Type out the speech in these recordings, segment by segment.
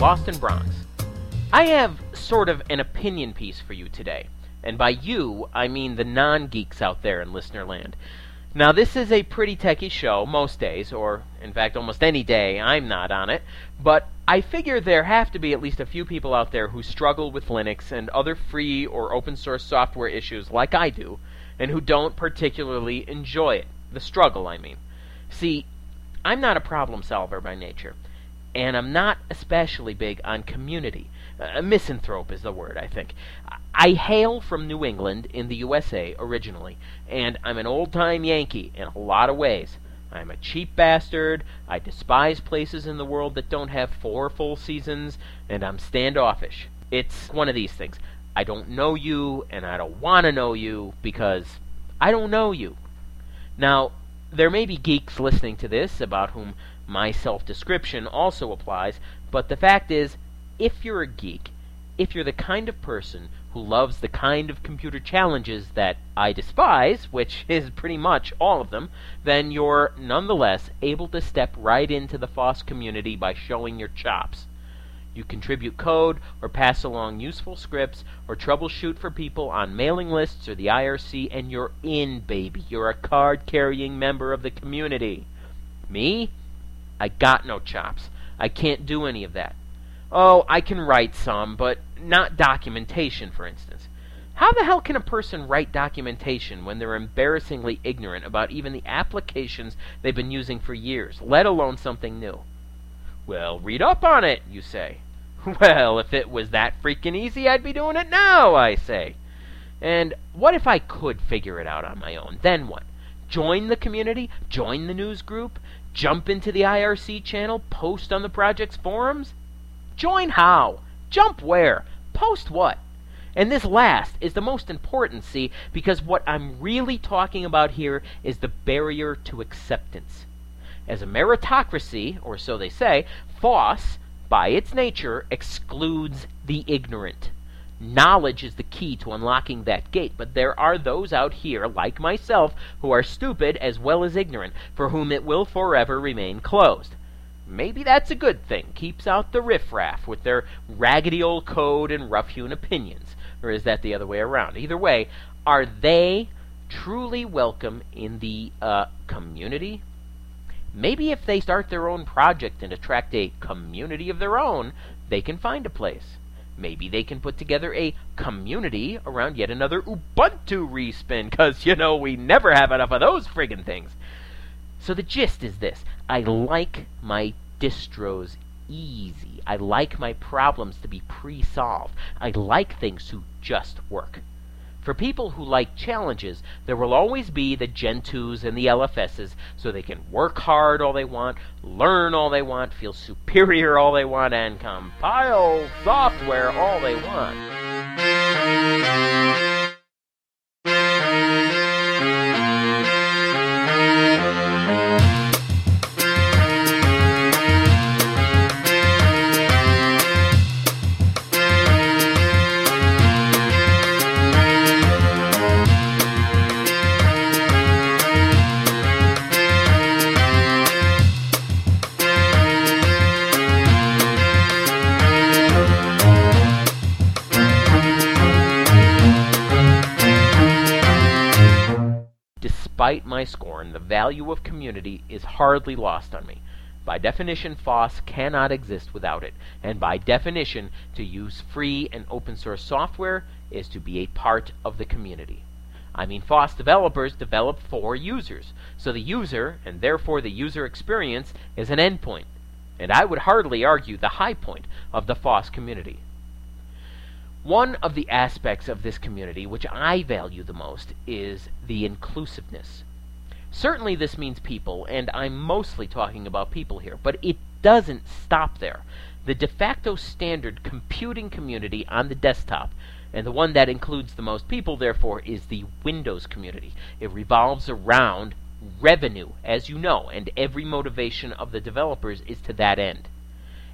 Lost in Bronx. I have sort of an opinion piece for you today. And by you, I mean the non geeks out there in listener land. Now, this is a pretty techie show most days, or in fact, almost any day I'm not on it, but I figure there have to be at least a few people out there who struggle with Linux and other free or open source software issues like I do, and who don't particularly enjoy it. The struggle, I mean. See, I'm not a problem solver by nature, and I'm not especially big on community. A misanthrope is the word, I think. I hail from New England in the USA originally, and I'm an old time Yankee in a lot of ways. I'm a cheap bastard, I despise places in the world that don't have four full seasons, and I'm standoffish. It's one of these things. I don't know you, and I don't want to know you, because I don't know you. Now, there may be geeks listening to this about whom my self description also applies, but the fact is, if you're a geek, if you're the kind of person who loves the kind of computer challenges that I despise, which is pretty much all of them, then you're nonetheless able to step right into the FOSS community by showing your chops. You contribute code, or pass along useful scripts, or troubleshoot for people on mailing lists or the IRC, and you're in, baby. You're a card carrying member of the community. Me? I got no chops. I can't do any of that. Oh, I can write some, but not documentation, for instance. How the hell can a person write documentation when they're embarrassingly ignorant about even the applications they've been using for years, let alone something new? Well, read up on it, you say. Well, if it was that freaking easy, I'd be doing it now, I say. And what if I could figure it out on my own? Then what? Join the community? Join the news group? Jump into the IRC channel? Post on the project's forums? Join how? Jump where? Post what? And this last is the most important, see, because what I'm really talking about here is the barrier to acceptance. As a meritocracy, or so they say, FOSS, by its nature, excludes the ignorant. Knowledge is the key to unlocking that gate, but there are those out here, like myself, who are stupid as well as ignorant, for whom it will forever remain closed. Maybe that's a good thing. Keeps out the riffraff with their raggedy old code and rough hewn opinions. Or is that the other way around? Either way, are they truly welcome in the uh, community? Maybe if they start their own project and attract a community of their own, they can find a place. Maybe they can put together a community around yet another Ubuntu respin, because, you know, we never have enough of those friggin' things. So the gist is this I like my distros easy. I like my problems to be pre solved. I like things to just work. For people who like challenges, there will always be the Gentoo's and the LFS's so they can work hard all they want, learn all they want, feel superior all they want, and compile software all they want. Despite my scorn, the value of community is hardly lost on me. By definition, FOSS cannot exist without it, and by definition, to use free and open source software is to be a part of the community. I mean, FOSS developers develop for users, so the user, and therefore the user experience, is an endpoint, and I would hardly argue the high point of the FOSS community. One of the aspects of this community which I value the most is the inclusiveness. Certainly, this means people, and I'm mostly talking about people here, but it doesn't stop there. The de facto standard computing community on the desktop, and the one that includes the most people, therefore, is the Windows community. It revolves around revenue, as you know, and every motivation of the developers is to that end.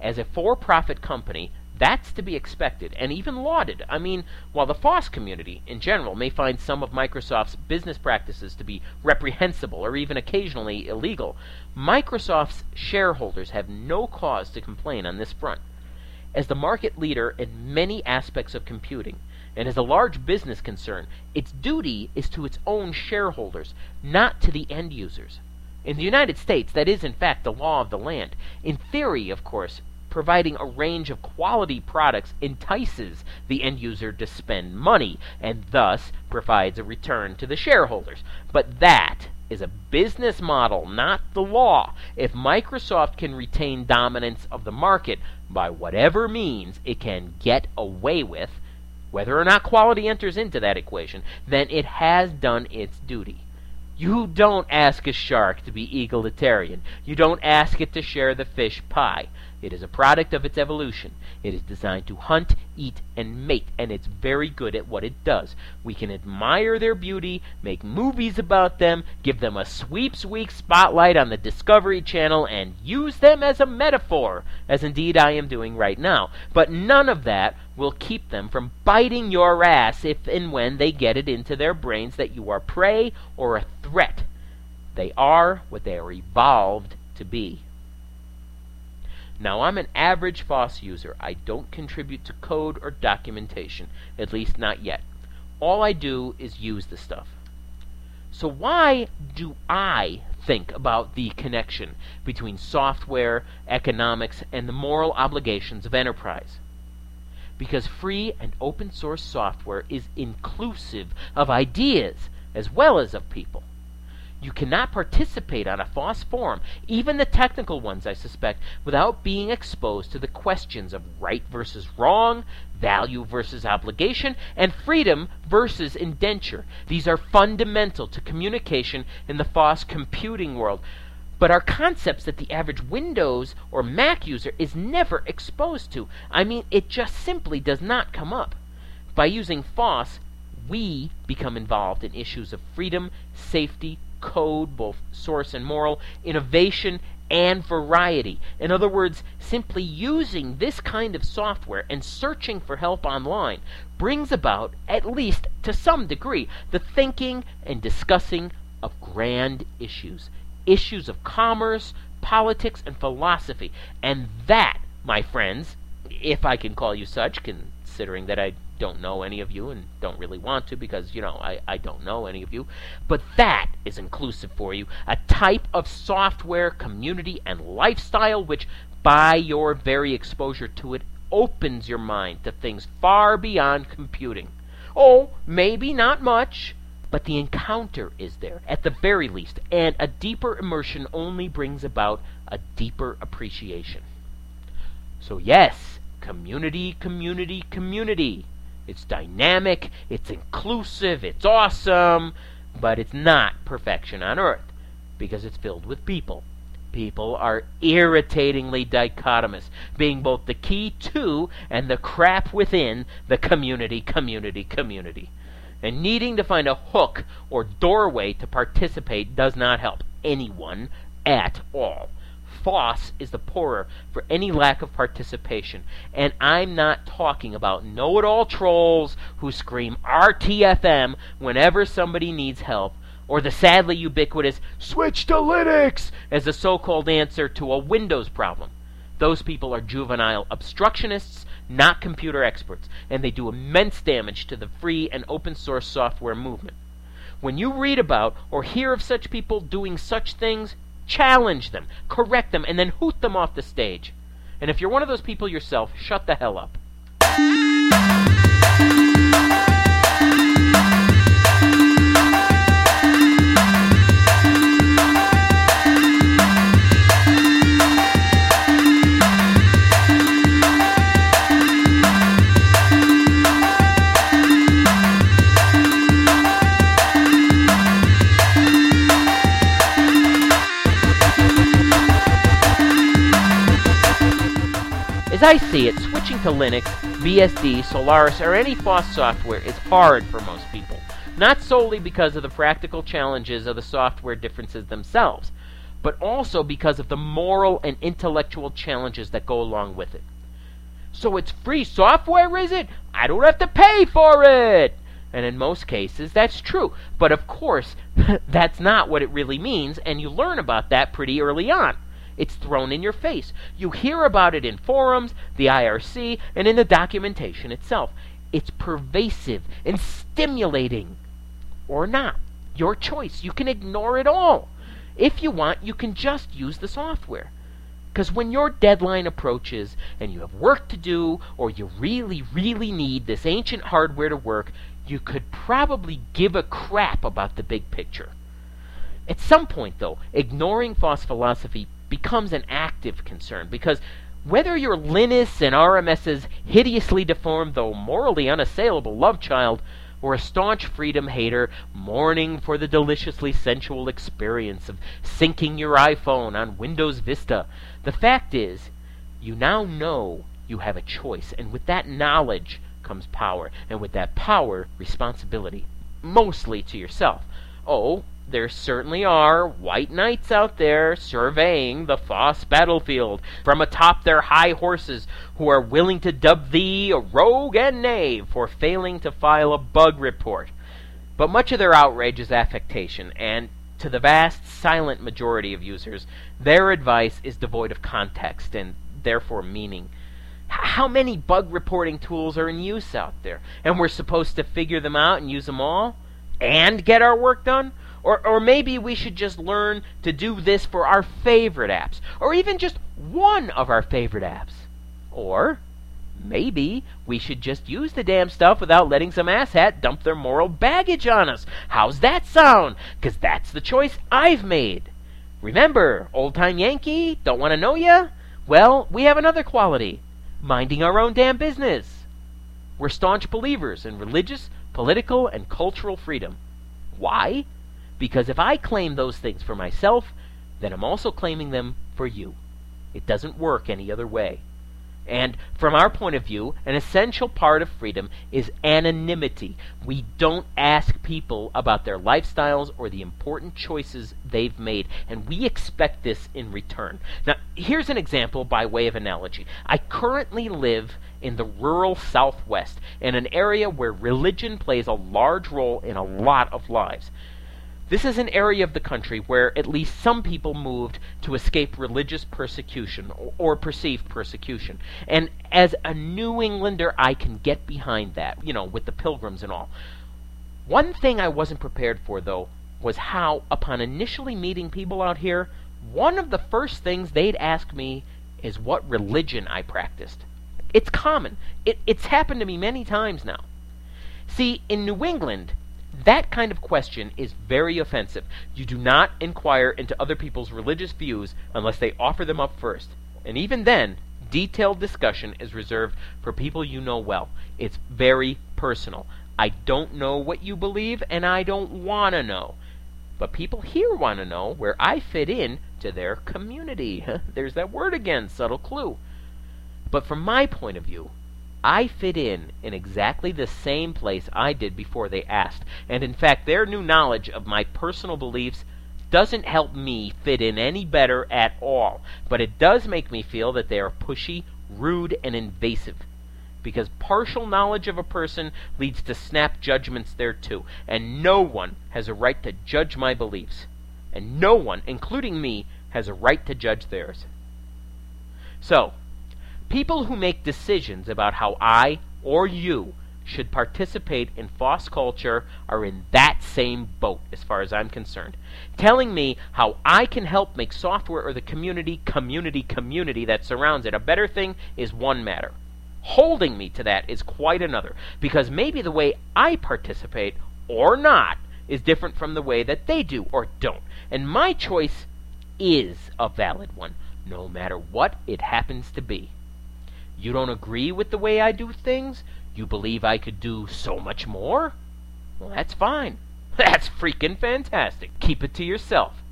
As a for profit company, That's to be expected and even lauded. I mean, while the FOSS community in general may find some of Microsoft's business practices to be reprehensible or even occasionally illegal, Microsoft's shareholders have no cause to complain on this front. As the market leader in many aspects of computing, and as a large business concern, its duty is to its own shareholders, not to the end users. In the United States, that is in fact the law of the land. In theory, of course, providing a range of quality products entices the end user to spend money and thus provides a return to the shareholders. But that is a business model, not the law. If Microsoft can retain dominance of the market by whatever means it can get away with, whether or not quality enters into that equation, then it has done its duty. You don't ask a shark to be egalitarian. You don't ask it to share the fish pie. It is a product of its evolution. It is designed to hunt, eat, and mate, and it's very good at what it does. We can admire their beauty, make movies about them, give them a sweeps week spotlight on the Discovery Channel, and use them as a metaphor, as indeed I am doing right now. But none of that will keep them from biting your ass if and when they get it into their brains that you are prey or a threat. They are what they are evolved to be. Now, I'm an average FOSS user. I don't contribute to code or documentation, at least not yet. All I do is use the stuff. So, why do I think about the connection between software, economics, and the moral obligations of enterprise? Because free and open source software is inclusive of ideas as well as of people. You cannot participate on a FOSS forum, even the technical ones, I suspect, without being exposed to the questions of right versus wrong, value versus obligation, and freedom versus indenture. These are fundamental to communication in the FOSS computing world, but are concepts that the average Windows or Mac user is never exposed to. I mean, it just simply does not come up. By using FOSS, we become involved in issues of freedom, safety, code, both source and moral, innovation, and variety. In other words, simply using this kind of software and searching for help online brings about, at least to some degree, the thinking and discussing of grand issues. Issues of commerce, politics, and philosophy. And that, my friends, if I can call you such, considering that I don't know any of you and don't really want to because, you know, I, I don't know any of you. But that is inclusive for you. A type of software, community, and lifestyle which, by your very exposure to it, opens your mind to things far beyond computing. Oh, maybe not much, but the encounter is there, at the very least, and a deeper immersion only brings about a deeper appreciation. So, yes, community, community, community. It's dynamic, it's inclusive, it's awesome, but it's not perfection on earth because it's filled with people. People are irritatingly dichotomous, being both the key to and the crap within the community, community, community. And needing to find a hook or doorway to participate does not help anyone at all. FOSS is the poorer for any lack of participation. And I'm not talking about know it all trolls who scream RTFM whenever somebody needs help, or the sadly ubiquitous switch to Linux as a so called answer to a Windows problem. Those people are juvenile obstructionists, not computer experts, and they do immense damage to the free and open source software movement. When you read about or hear of such people doing such things, challenge them, correct them, and then hoot them off the stage. And if you're one of those people yourself, shut the hell up. As I see it, switching to Linux, BSD, Solaris, or any FOSS software is hard for most people. Not solely because of the practical challenges of the software differences themselves, but also because of the moral and intellectual challenges that go along with it. So it's free software, is it? I don't have to pay for it. And in most cases, that's true. But of course, that's not what it really means, and you learn about that pretty early on. It's thrown in your face. You hear about it in forums, the IRC, and in the documentation itself. It's pervasive and stimulating. Or not. Your choice. You can ignore it all. If you want, you can just use the software. Because when your deadline approaches and you have work to do, or you really, really need this ancient hardware to work, you could probably give a crap about the big picture. At some point, though, ignoring FOSS philosophy becomes an active concern because whether you're Linus and RMS's hideously deformed, though morally unassailable love child, or a staunch freedom hater mourning for the deliciously sensual experience of syncing your iPhone on Windows Vista, the fact is, you now know you have a choice, and with that knowledge, comes power, and with that power, responsibility. Mostly to yourself. Oh, there certainly are white knights out there surveying the FOSS battlefield from atop their high horses who are willing to dub thee a rogue and knave for failing to file a bug report. But much of their outrage is affectation, and to the vast silent majority of users, their advice is devoid of context and therefore meaning how many bug reporting tools are in use out there? And we're supposed to figure them out and use them all and get our work done? Or, or maybe we should just learn to do this for our favorite apps, or even just one of our favorite apps. Or maybe we should just use the damn stuff without letting some asshat dump their moral baggage on us. How's that sound? Because that's the choice I've made. Remember, old time Yankee, don't want to know ya? Well, we have another quality minding our own damn business. We're staunch believers in religious, political, and cultural freedom. Why? Because if I claim those things for myself, then I'm also claiming them for you. It doesn't work any other way. And from our point of view, an essential part of freedom is anonymity. We don't ask people about their lifestyles or the important choices they've made, and we expect this in return. Now, here's an example by way of analogy. I currently live in the rural Southwest, in an area where religion plays a large role in a lot of lives. This is an area of the country where at least some people moved to escape religious persecution or, or, perceived persecution. And as a New Englander, I can get behind that, you know, with the pilgrims and all. One thing I wasn't prepared for, though, was how, upon initially meeting people out here, one of the first things they'd ask me is what religion I practiced. It's common. It, it's happened to me many times now. See, in New England, that kind of question is very offensive. You do not inquire into other people's religious views unless they offer them up first. And even then, detailed discussion is reserved for people you know well. It's very personal. I don't know what you believe, and I don't want to know. But people here want to know where I fit in to their community. There's that word again, subtle clue. But from my point of view, I fit in in exactly the same place I did before they asked. And in fact, their new knowledge of my personal beliefs doesn't help me fit in any better at all. But it does make me feel that they are pushy, rude, and invasive. Because partial knowledge of a person leads to snap judgments there too. And no one has a right to judge my beliefs. And no one, including me, has a right to judge theirs. So, People who make decisions about how I or you should participate in FOSS culture are in that same boat, as far as I'm concerned. Telling me how I can help make software or the community, community, community that surrounds it a better thing is one matter. Holding me to that is quite another, because maybe the way I participate or not is different from the way that they do or don't. And my choice is a valid one, no matter what it happens to be. You don't agree with the way I do things? You believe I could do so much more? Well, that's fine. That's freaking fantastic. Keep it to yourself.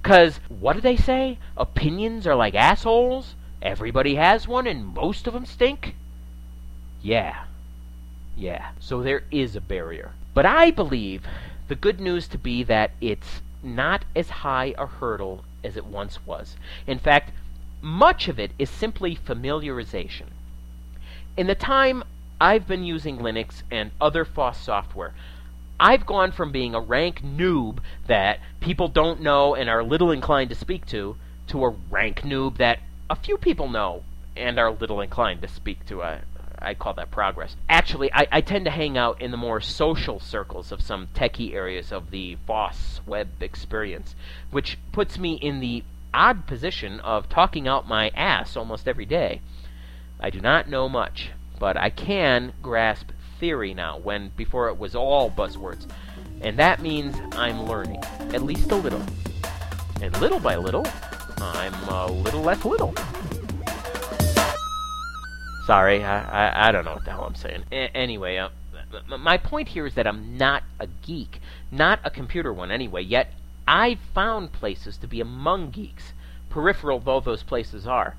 Because, what do they say? Opinions are like assholes? Everybody has one and most of them stink? Yeah. Yeah. So there is a barrier. But I believe the good news to be that it's not as high a hurdle as it once was. In fact, much of it is simply familiarization. In the time I've been using Linux and other FOSS software, I've gone from being a rank noob that people don't know and are little inclined to speak to, to a rank noob that a few people know and are little inclined to speak to. I, I call that progress. Actually, I, I tend to hang out in the more social circles of some techie areas of the FOSS web experience, which puts me in the odd position of talking out my ass almost every day. I do not know much, but I can grasp theory now, when before it was all buzzwords. And that means I'm learning, at least a little. And little by little, I'm a little less little. Sorry, I, I, I don't know what the hell I'm saying. A- anyway, uh, my point here is that I'm not a geek, not a computer one anyway, yet I've found places to be among geeks, peripheral though those places are.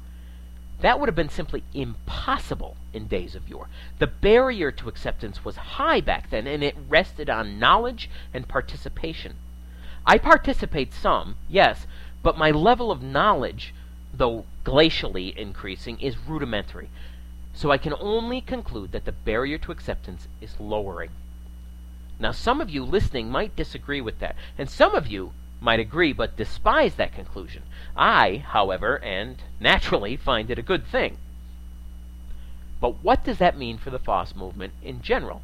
That would have been simply impossible in days of yore. The barrier to acceptance was high back then, and it rested on knowledge and participation. I participate some, yes, but my level of knowledge, though glacially increasing, is rudimentary. So I can only conclude that the barrier to acceptance is lowering. Now, some of you listening might disagree with that, and some of you might agree but despise that conclusion. I, however, and naturally, find it a good thing. But what does that mean for the FOSS movement in general?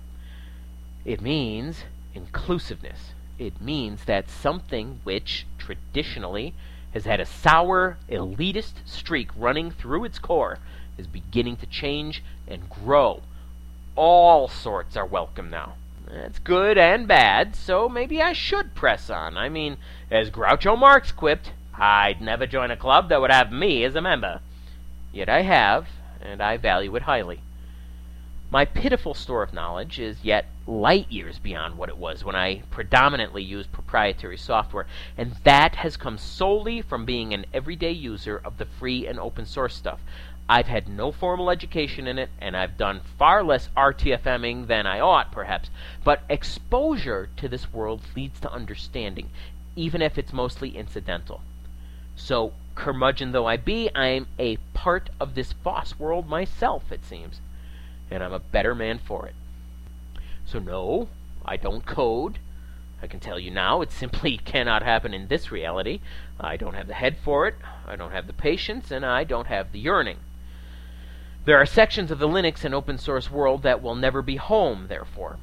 It means inclusiveness. It means that something which traditionally has had a sour, elitist streak running through its core is beginning to change and grow. All sorts are welcome now. That's good and bad, so maybe I should press on. I mean, as Groucho Marx quipped, I'd never join a club that would have me as a member. Yet I have, and I value it highly. My pitiful store of knowledge is yet light years beyond what it was when I predominantly used proprietary software, and that has come solely from being an everyday user of the free and open source stuff. I've had no formal education in it, and I've done far less RTFMing than I ought, perhaps. But exposure to this world leads to understanding, even if it's mostly incidental. So, curmudgeon though I be, I'm a part of this FOSS world myself, it seems. And I'm a better man for it. So, no, I don't code. I can tell you now, it simply cannot happen in this reality. I don't have the head for it, I don't have the patience, and I don't have the yearning. There are sections of the Linux and open source world that will never be home, therefore.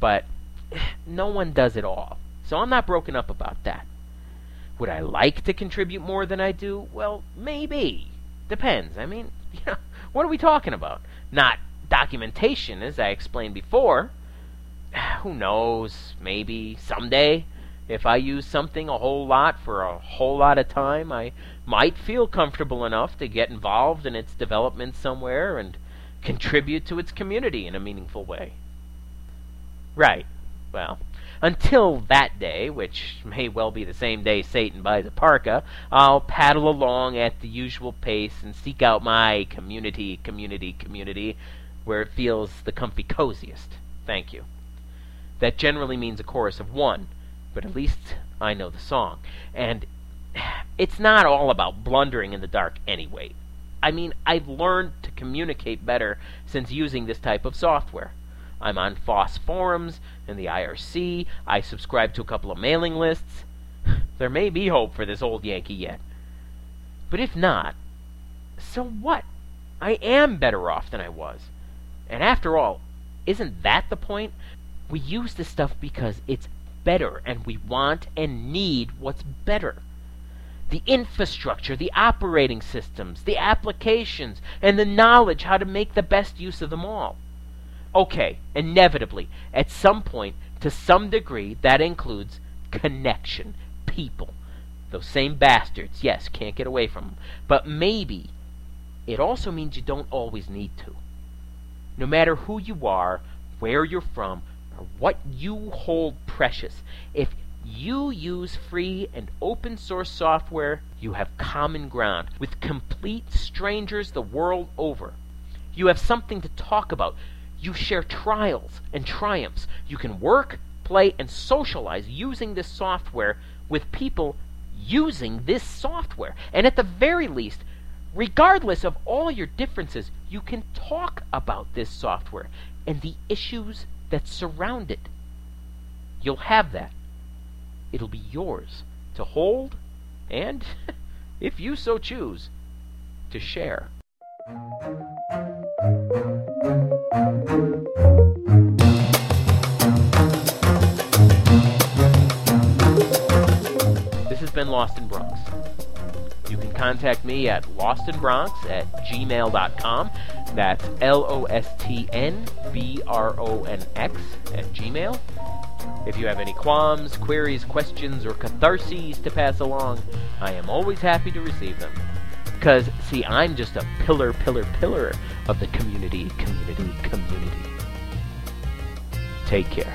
But no one does it all. So I'm not broken up about that. Would I like to contribute more than I do? Well, maybe. Depends. I mean, you know, what are we talking about? Not documentation, as I explained before. Who knows? Maybe someday. If I use something a whole lot for a whole lot of time, I might feel comfortable enough to get involved in its development somewhere and contribute to its community in a meaningful way. Right. Well, until that day, which may well be the same day Satan buys a parka, I'll paddle along at the usual pace and seek out my community, community, community, where it feels the comfy coziest. Thank you. That generally means a chorus of one, but at least I know the song. And it's not all about blundering in the dark anyway. I mean, I've learned to communicate better since using this type of software. I'm on FOSS forums and the IRC. I subscribe to a couple of mailing lists. There may be hope for this old Yankee yet. But if not, so what? I am better off than I was. And after all, isn't that the point? We use this stuff because it's better, and we want and need what's better. The infrastructure, the operating systems, the applications, and the knowledge how to make the best use of them all. Okay, inevitably, at some point, to some degree, that includes connection, people. Those same bastards, yes, can't get away from them. But maybe it also means you don't always need to. No matter who you are, where you're from, or what you hold precious. If you use free and open source software, you have common ground with complete strangers the world over. You have something to talk about. You share trials and triumphs. You can work, play, and socialize using this software with people using this software. And at the very least, regardless of all your differences, you can talk about this software and the issues that surround it. You'll have that. It'll be yours to hold and, if you so choose, to share. This has been Lost in Bronx. Contact me at lostinbronx at gmail.com. That's L O S T N B R O N X at gmail. If you have any qualms, queries, questions, or catharses to pass along, I am always happy to receive them. Because, see, I'm just a pillar, pillar, pillar of the community, community, community. Take care.